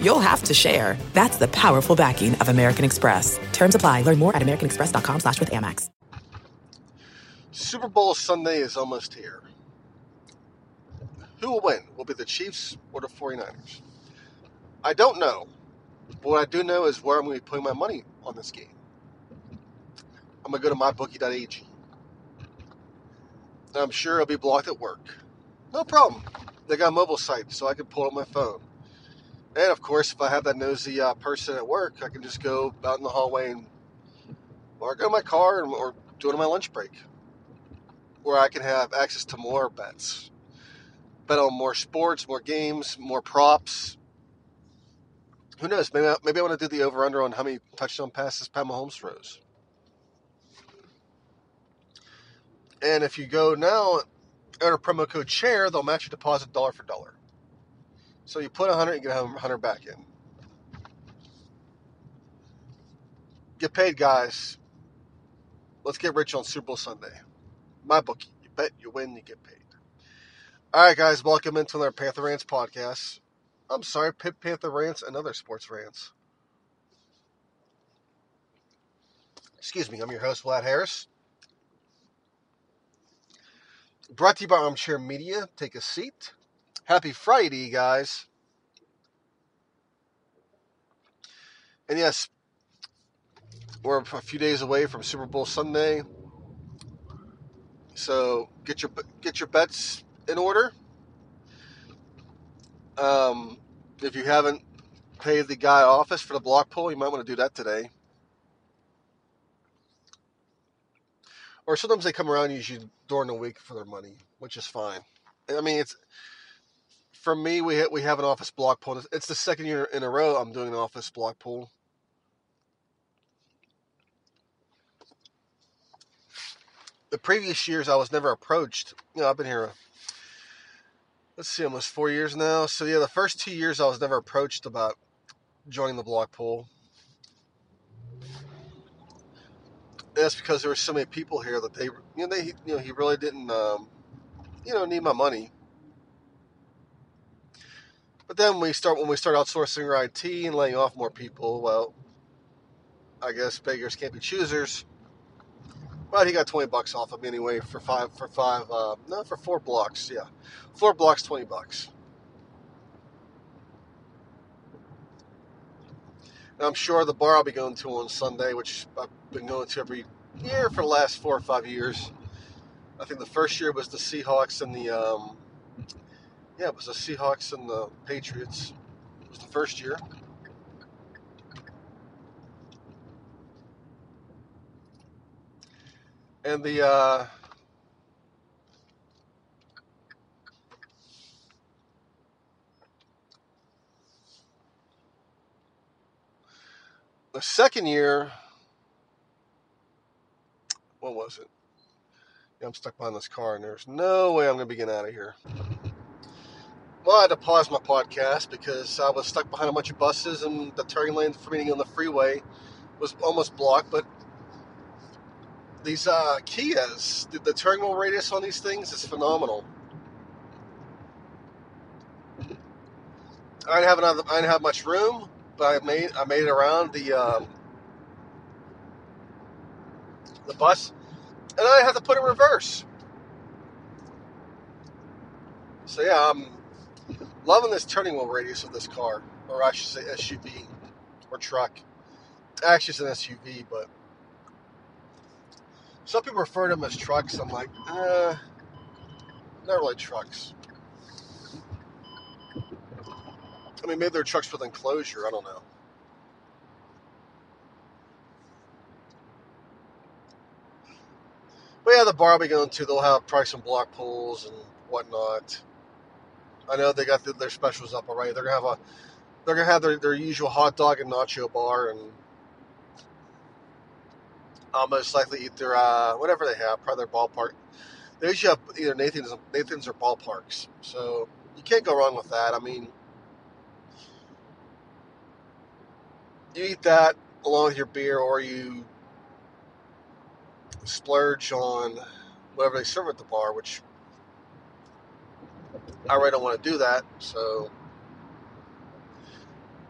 you'll have to share. That's the powerful backing of American Express. Terms apply. Learn more at americanexpress.com slash with Amex. Super Bowl Sunday is almost here. Who will win? Will it be the Chiefs or the 49ers? I don't know. But what I do know is where I'm going to be putting my money on this game. I'm going to go to mybookie.ag. I'm sure it'll be blocked at work. No problem. They got a mobile site, so I can pull up my phone. And of course, if I have that nosy uh, person at work, I can just go out in the hallway and, or go to my car and, or do it on my lunch break, where I can have access to more bets, bet on more sports, more games, more props. Who knows? Maybe I, maybe I want to do the over under on how many touchdown passes Pat Mahomes throws. And if you go now, enter promo code chair, they'll match your deposit dollar for dollar. So you put 100 you get 100 back in. Get paid, guys. Let's get rich on Super Bowl Sunday. My bookie. You bet, you win, you get paid. All right, guys, welcome into another Panther Rants podcast. I'm sorry, Pitt Panther Rants and other sports rants. Excuse me, I'm your host, Vlad Harris. Brought to you by Armchair Media. Take a seat. Happy Friday, guys. And yes, we're a few days away from Super Bowl Sunday. So get your get your bets in order. Um, if you haven't paid the guy office for the block pool, you might want to do that today. Or sometimes they come around usually during the week for their money, which is fine. I mean, it's for me. We we have an office block pool. It's the second year in a row I'm doing an office block pool. The previous years I was never approached. You know, I've been here. Let's see, almost four years now. So yeah, the first two years I was never approached about joining the block pool. that's because there were so many people here that they, you know, they, you know, he really didn't, um, you know, need my money. But then we start when we start outsourcing our IT and laying off more people. Well, I guess beggars can't be choosers. But he got twenty bucks off of me anyway for five for five uh, no for four blocks. Yeah, four blocks, twenty bucks. And I'm sure the bar I'll be going to on Sunday, which I've been going to every year for the last four or five years. I think the first year was the Seahawks and the um, yeah, it was the Seahawks and the Patriots. It was the first year. And the uh, the second year, what was it? Yeah, I'm stuck behind this car, and there's no way I'm going to be getting out of here. Well, I had to pause my podcast because I was stuck behind a bunch of buses, and the turning lane for me on the freeway was almost blocked. But these uh, Kias, the, the turning wheel radius on these things is phenomenal. I didn't have another, I didn't have much room, but I made I made it around the um, the bus, and I had to put it in reverse. So yeah, I'm loving this turning wheel radius of this car, or I should say SUV or truck. Actually, it's an SUV, but some people refer to them as trucks. I'm like, uh, not really trucks. I mean, maybe they're trucks with enclosure. I don't know. But yeah, the bar I'll be going to, they'll have price and block pools and whatnot. I know they got the, their specials up already. They're gonna have a, they're gonna have their, their usual hot dog and nacho bar, and I'll most likely eat their uh, whatever they have, probably their ballpark. They usually have either Nathan's, Nathan's or ballparks, so you can't go wrong with that. I mean, you eat that along with your beer, or you splurge on whatever they serve at the bar, which I really don't want to do that. So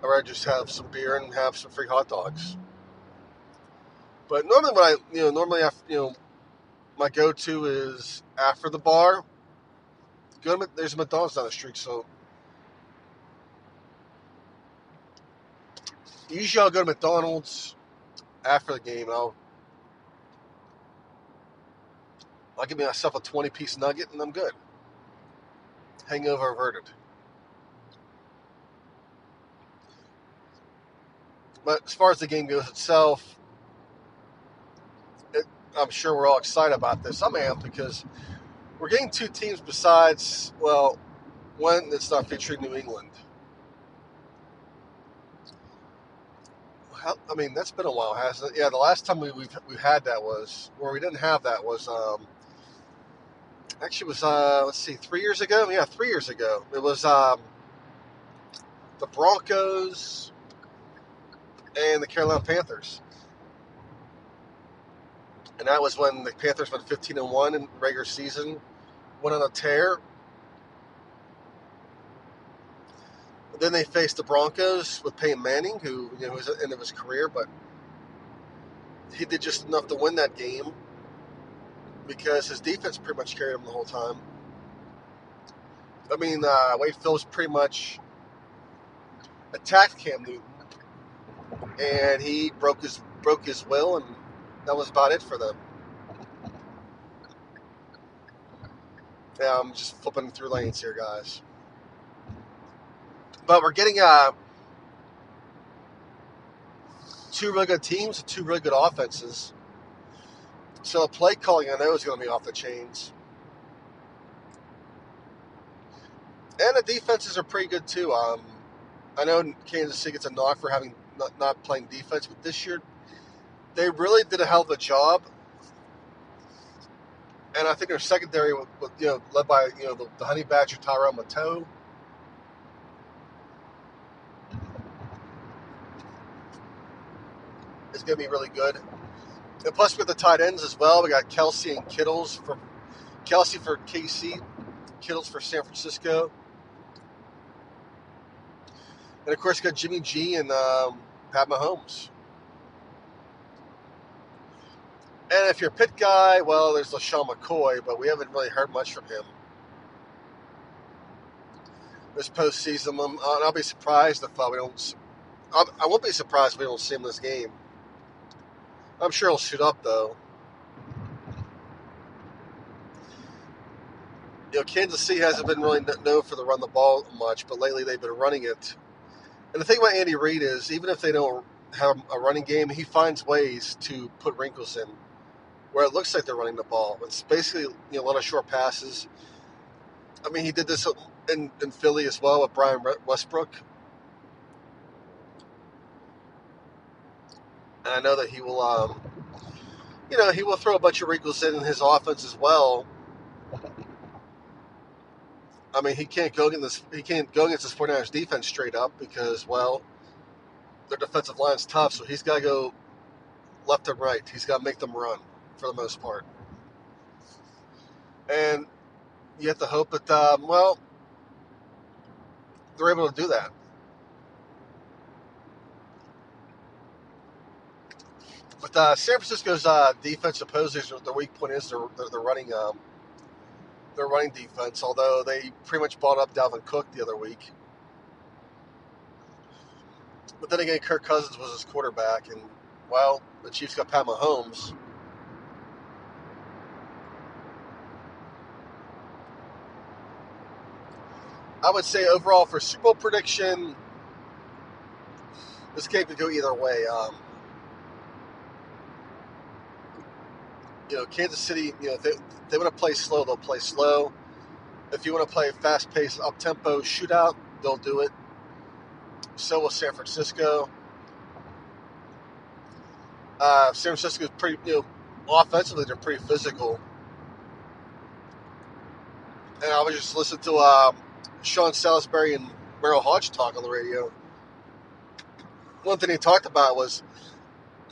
I'd rather just have some beer and have some free hot dogs. But normally, when I, you know, normally, after, you know, my go-to is after the bar. Go to, there's a McDonald's down the street, so usually I'll go to McDonald's after the game. I'll I'll give myself a 20-piece nugget, and I'm good. Hangover averted. But as far as the game goes itself, I'm sure we're all excited about this. I'm amped because we're getting two teams besides, well, one that's not featuring New England. I mean, that's been a while, hasn't it? Yeah, the last time we, we've, we had that was, where we didn't have that was, um, actually was, uh, let's see, three years ago? Yeah, three years ago. It was um, the Broncos and the Carolina Panthers and that was when the Panthers went 15 and one in regular season, went on a tear. Then they faced the Broncos with Peyton Manning, who you know was at the end of his career, but he did just enough to win that game because his defense pretty much carried him the whole time. I mean, uh, Wade Phillips pretty much attacked Cam Newton, and he broke his broke his will and that was about it for them. Yeah, I'm just flipping through lanes here, guys. But we're getting uh, two really good teams, two really good offenses. So the play calling, I know, is going to be off the chains. And the defenses are pretty good too. Um, I know Kansas City gets a knock for having not, not playing defense, but this year they really did a hell of a job. And I think their secondary, with, you know, led by you know the, the Honey Badger Tyrann Mathieu. is going to be really good. And plus, with the tight ends as well, we got Kelce and Kittles for Kelce for KC, Kittles for San Francisco, and of course, got Jimmy G and um, Pat Mahomes. And if you're a Pitt guy, well, there's LeSean McCoy, but we haven't really heard much from him this postseason. Um, I'll be surprised if uh, we don't. I'll, I won't be surprised if we don't see him this game. I'm sure he'll shoot up though. You know, Kansas City hasn't been really known for the run the ball much, but lately they've been running it. And the thing about Andy Reid is, even if they don't have a running game, he finds ways to put wrinkles in where it looks like they're running the ball. It's basically you know, a lot of short passes. I mean, he did this in, in Philly as well with Brian Westbrook. And I know that he will, um, you know, he will throw a bunch of wrinkles in his offense as well. I mean, he can't go against this. He can't go against the 49ers defense straight up because, well, their defensive line's tough. So he's got to go left and right. He's got to make them run for the most part. And you have to hope that, um, well, they're able to do that. But uh, San Francisco's uh, defense opposes their weak point is their, their, their running um, their running defense. Although they pretty much bought up Dalvin Cook the other week, but then again, Kirk Cousins was his quarterback, and well, the Chiefs got Pat Mahomes. I would say overall for Super Bowl prediction, this game could go either way. Um, you know, Kansas City, you know, they, they want to play slow, they'll play slow. If you want to play fast paced, up tempo shootout, they'll do it. So will San Francisco. Uh, San Francisco is pretty, you know, offensively they're pretty physical. And I was just listening to um, Sean Salisbury and Merril Hoge talk on the radio. One thing he talked about was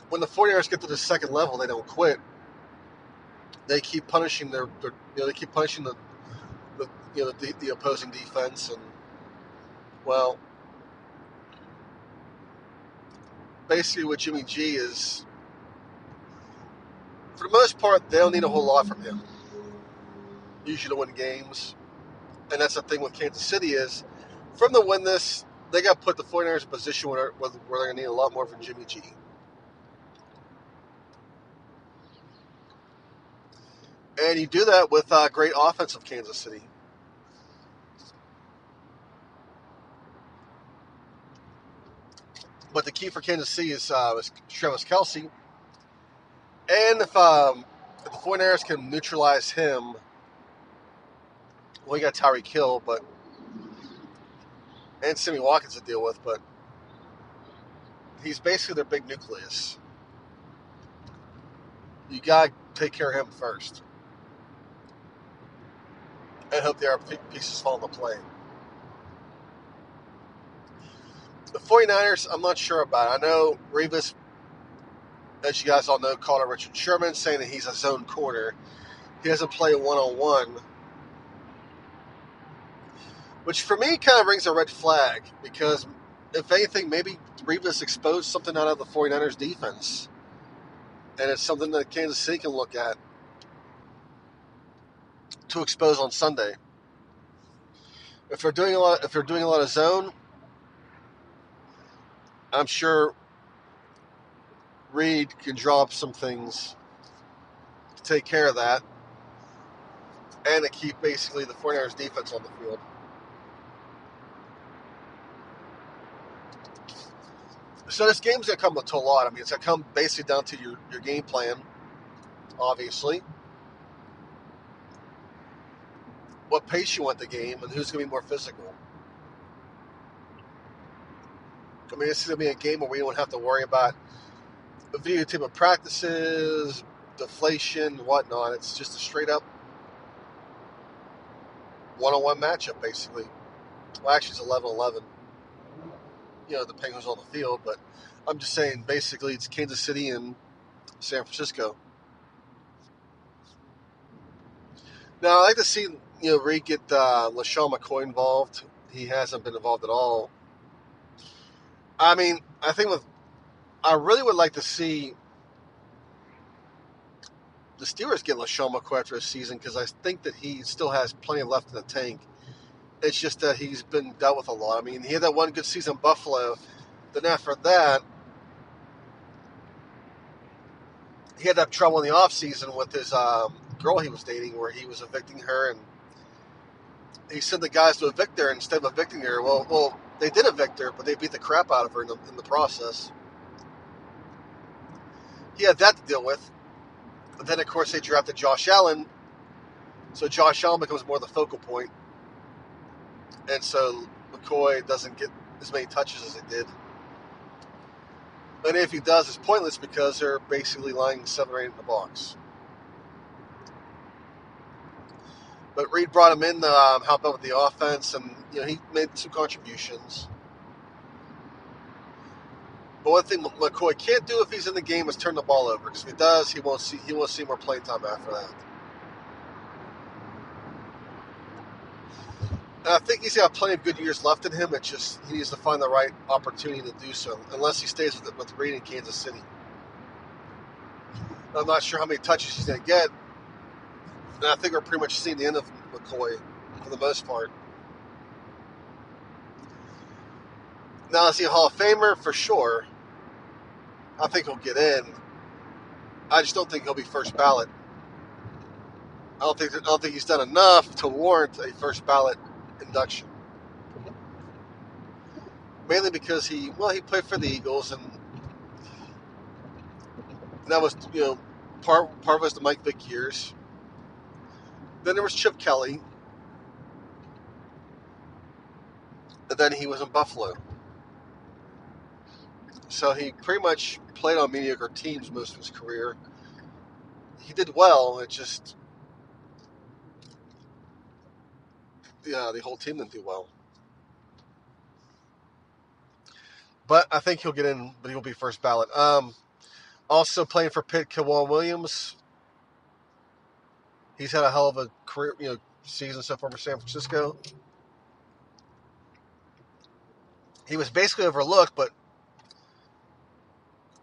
when the 49ers get to the second level, they don't quit. They keep punishing their, their you know, they keep punishing the, the you know, the, the opposing defense, and well, basically what Jimmy G is, for the most part, they don't need a whole lot from him. Usually to win games, and that's the thing with Kansas City is, from the win this, they got put the 49ers in position where, where they're going to need a lot more from Jimmy G. And you do that with uh, great offense of Kansas City. But the key for Kansas City is, uh, is Travis Kelce. And if, um, if the 49ers can neutralize him, well, you got Tyreek Hill, but and Sammy Watkins to deal with, but he's basically their big nucleus. You got to take care of him first and hope the other pieces fall into play. The 49ers, I'm not sure about. I know Revis, as you guys all know, called out Richard Sherman, saying that he's a zone corner. He doesn't play one on one. Which for me kind of rings a red flag because, if anything, maybe Revis exposed something out of the 49ers defense. And it's something that Kansas City can look at to expose on Sunday. If they're doing a lot, if they're doing a lot of zone, I'm sure Reid can draw up some things to take care of that and to keep basically the 49ers defense on the field. So this game's gonna come to a lot. I mean, it's gonna come basically down to your, your game plan, obviously. What pace you want the game and who's going to be more physical. I mean, this is going to be a game where we don't have to worry about a videotape of practices, deflation, whatnot. It's just a straight up one on one matchup, basically. Well, actually, it's 11 11. You know, the Penguins on the field, but I'm just saying, basically, it's Kansas City and San Francisco. Now, I like to see you know, Reid get uh, LeSean McCoy involved. He hasn't been involved at all. I mean, I think with I really would like to see the Steelers get LeSean McCoy after a season because I think that he still has plenty left in the tank. It's just that he's been dealt with a lot. I mean, he had that one good season in Buffalo. Then after that, he had that trouble in the offseason with his um, girl he was dating where he was evicting her and – he sent the guys to evict her instead of evicting her. Well, well, they did evict her, but they beat the crap out of her in the, in the process. He had that to deal with. Then, of course, they drafted Josh Allen. So Josh Allen becomes more the focal point. And so McCoy doesn't get as many touches as he did. And if he does, it's pointless because they're basically lying seven or eight in the box. But Reid brought him in to um, help out with the offense, and you know he made some contributions. But one thing McCoy can't do if he's in the game is turn the ball over, because if he does, he won't see he won't see more playing time after that. And I think he's got plenty of good years left in him. It's just he needs to find the right opportunity to do so, unless he stays with with Reid in Kansas City. I'm not sure how many touches he's going to get, and I think we're pretty much seeing the end of McCoy for the most part. Now, is he a Hall of Famer? For sure. I think he'll get in. I just don't think he'll be first ballot. I don't think I don't think he's done enough to warrant a first ballot induction. Mainly because he well he played for the Eagles and that was you know part part was the Mike Vick years. Then there was Chip Kelly. And then he was in Buffalo. So he pretty much played on mediocre teams most of his career. He did well. It just, yeah, the whole team didn't do well. But I think he'll get in, but he'll be first ballot. Um, also playing for Pitt, K'Waun Williams. He's had a hell of a career, you know, season so far for San Francisco. He was basically overlooked, but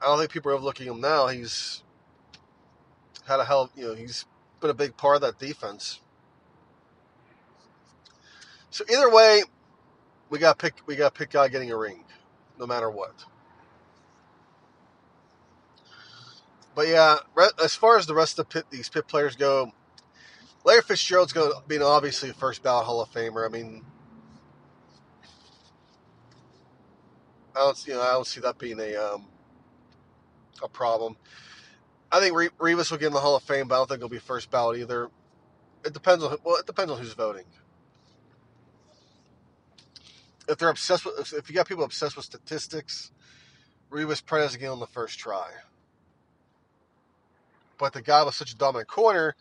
I don't think people are overlooking him now. He's had a hell, you know, he's been a big part of that defense. So either way, we got pick we got pick guy getting a ring, no matter what. But yeah, as far as the rest of the Pitt, these Pitt players go, Larry Fitzgerald's going to be obviously a first ballot Hall of Famer. I mean, I don't, you know, I don't see that being a um, a problem. I think Revis will get in the Hall of Fame, but I don't think he'll be first ballot either. It depends on well, it depends on who's voting. If they're obsessed with, if you got people obsessed with statistics, Revis doesn't get on the first try. But the guy was such a dominant corner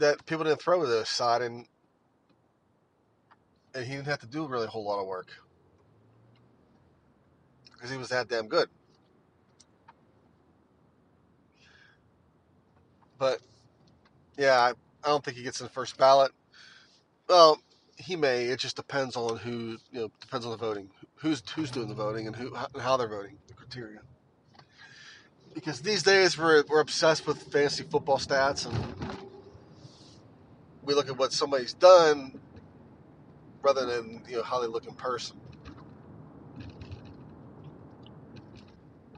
that people didn't throw to the side, and and he didn't have to do really a whole lot of work because he was that damn good. But yeah, I, I don't think he gets in the first ballot. Well, he may. It just depends on who you know. Depends on the voting. Who's who's doing the voting and who and how they're voting. The criteria. Because these days we're we're obsessed with fantasy football stats and we look at what somebody's done rather than you know how they look in person.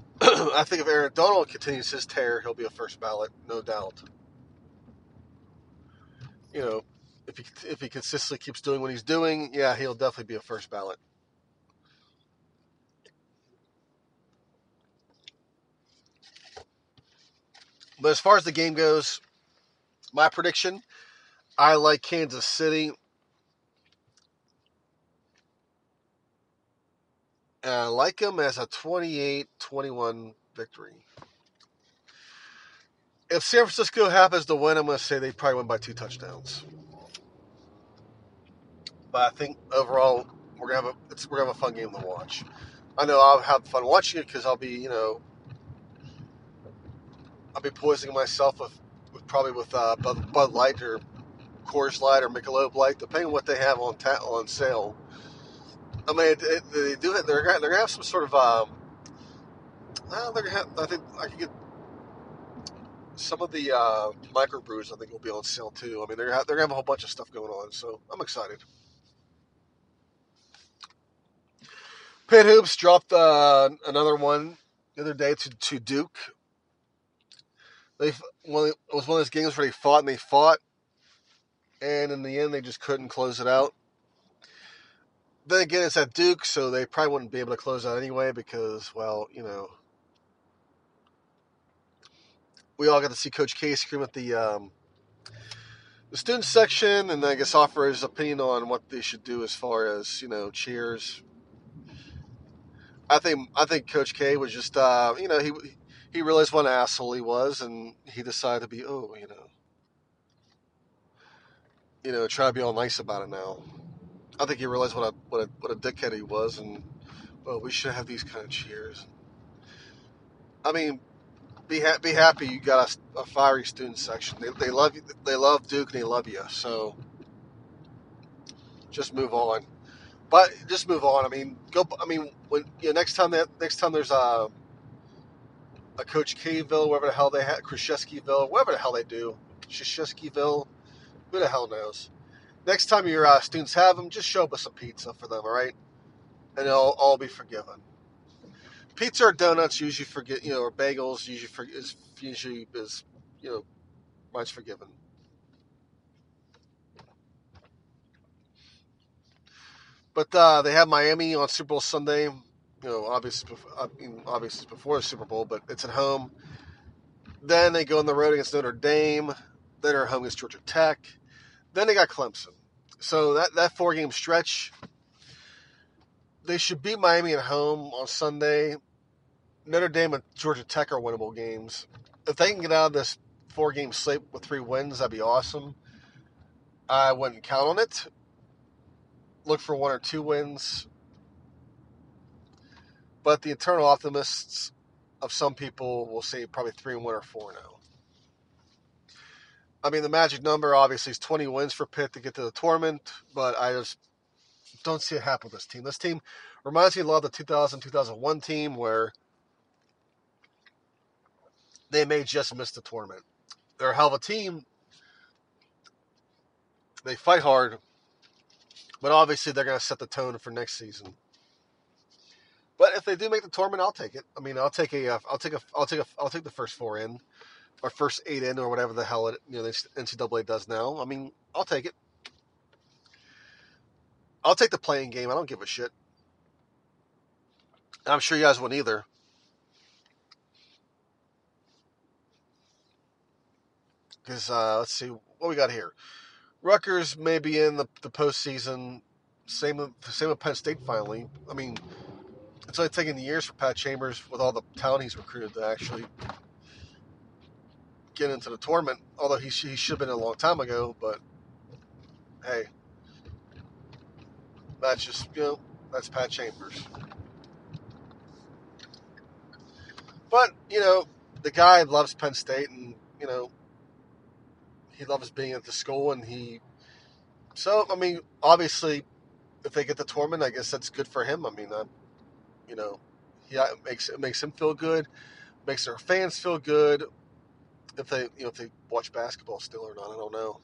I think if Aaron Donald continues his tear, he'll be a first ballot, no doubt. You know, if he if he consistently keeps doing what he's doing, yeah, he'll definitely be a first ballot. But as far as the game goes, my prediction, I like Kansas City. And I like them as a 28 21 victory. If San Francisco happens to win, I'm going to say they probably win by two touchdowns. But I think overall, we're gonna have a we're gonna have a fun game to watch. I know I'll have fun watching it because I'll be you know I'll be poisoning myself with, with probably with uh, Bud, Bud Light or Coors Light or Michelob Light, depending on what they have on ta- on sale. I mean, it, it, they do it. They're, they're gonna have some sort of. Um, they're gonna have. I think I can get some of the uh, microbrews. I think will be on sale too. I mean, they're they're gonna have a whole bunch of stuff going on, so I'm excited. Pitt Hoops dropped uh, another one the other day to, to Duke. They well, it was one of those games where they fought and they fought, and in the end they just couldn't close it out then again, it's at Duke, so they probably wouldn't be able to close out anyway because, well, you know, we all got to see Coach K scream at the um, the student section, and I guess offer his opinion on what they should do as far as you know cheers. I think I think Coach K was just uh, you know he he realized what an asshole he was, and he decided to be oh you know you know try to be all nice about it now. I think he realized what a what a what a dickhead he was, and well, we should have these kind of cheers. I mean, be ha- be happy you got a, a, fiery student section. They, they love you. They love Duke and they love you. So just move on. But just move on. I mean, go. I mean, when you know, next time that next time there's a a Coach Kville, whatever the hell they have, Krzyzewskiville, whatever the hell they do, Krzyzewskiville, who the hell knows? next time your uh, students have them, just show up with some pizza for them, all right? And it'll all be forgiven. Pizza or donuts usually forget, you know, or bagels usually for, is usually is, you know, much forgiven. But uh, they have Miami on Super Bowl Sunday. You know, obviously, I mean, obviously before the Super Bowl, but it's at home. Then they go on the road against Notre Dame. Then they're home against Georgia Tech. Then they got Clemson. So that, that four game stretch, they should beat Miami at home on Sunday. Notre Dame and Georgia Tech are winnable games. If they can get out of this four game slate with three wins, that'd be awesome. I wouldn't count on it. Look for one or two wins. But the eternal optimists of some people will say probably three and one or four now. I mean, the magic number obviously is 20 wins for Pitt to get to the tournament, but I just don't see it happen with this team. This team reminds me a lot of the 2000 2001 team where they may just miss the tournament. They're a hell of a team. They fight hard, but obviously they're going to set the tone for next season. But if they do make the tournament, I'll take it. I mean, I'll take a, I'll take a, I'll take a, I'll take the first four in or first eight in or whatever the hell it you know the NCAA does now. I mean, I'll take it. I'll take the playing game. I don't give a shit. I'm sure you guys wouldn't either. Because uh, let's see what we got here. Rutgers may be in the the postseason. Same same with Penn State. Finally, I mean, it's only taken years for Pat Chambers with all the talent he's recruited to actually get into the tournament. Although he, he should have been a long time ago, but hey, that's just you know that's Pat Chambers. But you know the guy loves Penn State, and you know he loves being at the school, and he. So I mean, obviously, if they get the tournament, I guess that's good for him. I mean, uh, you know, yeah, it makes it makes him feel good, makes their fans feel good if they you know if they watch basketball still or not. I don't know.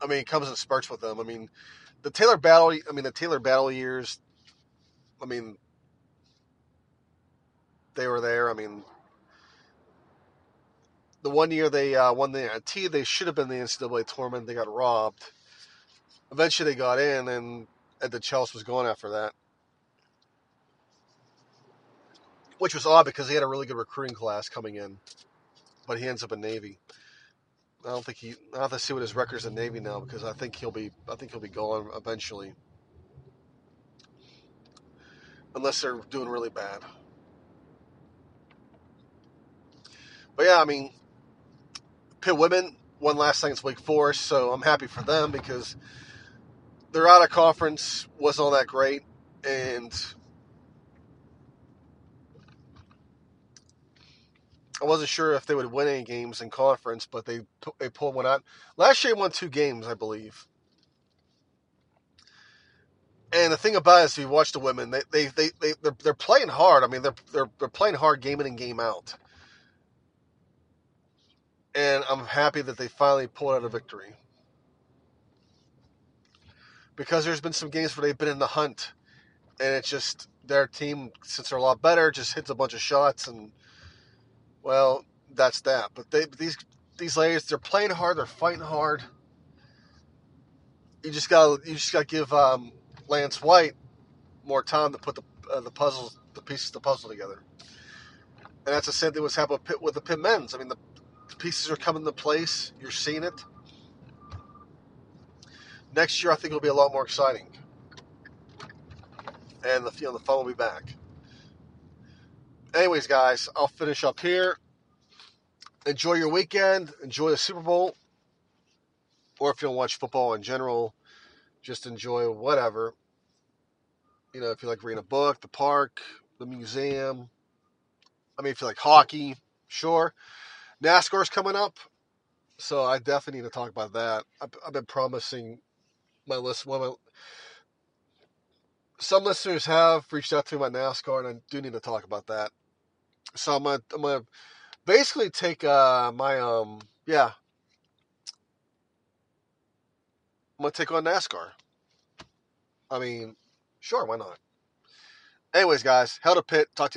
I mean, it comes in spurts with them. I mean, the Talor Battle. I mean, the Talor Battle years. I mean, they were there. I mean, the one year they uh, won the T, they should have been the NCAA tournament. They got robbed. Eventually, they got in, and Ed DeChellis was gone after that. Which was odd because he had a really good recruiting class coming in, but he ends up in Navy. I don't think he. I have to see what his record's in Navy now because I think he'll be. I think he'll be gone eventually, unless they're doing really bad. But yeah, I mean, Pitt women one last thing it's Wake Forest, so I'm happy for them because their out of conference wasn't all that great, and I wasn't sure if they would win any games in conference, but they they pulled one out. Last year, they won two games, I believe. And the thing about it is, if you watch the women, they they they, they they're, they're playing hard. I mean, they're they're they're playing hard game in and game out. And I'm happy that they finally pulled out a victory. Because there's been some games where they've been in the hunt, and it's just their team, since they're a lot better, just hits a bunch of shots and well, that's that. But they these these ladies, they're playing hard, they're fighting hard. You just got you just got to give um, Lance White more time to put the uh, the puzzles the pieces of the puzzle together. And that's the same thing was happening with the Pitt men's. I mean, the, the pieces are coming into place. You're seeing it. Next year, I think it'll be a lot more exciting, and the you know, the fun will be back anyways, guys, I'll finish up here. Enjoy your weekend. Enjoy the Super Bowl. Or if you don't watch football in general, just enjoy whatever. You know, if you like reading a book, the park, the museum. I mean, if you like hockey, sure. NASCAR's coming up. So I definitely need to talk about that. I've, I've been promising my list. One my, some listeners have reached out to me about NASCAR, and I do need to talk about that. So I'm gonna, I'm gonna basically take uh, my um yeah, I'm gonna take on NASCAR. I mean, sure, why not? Anyways, guys, held a Pitt. Talk to you.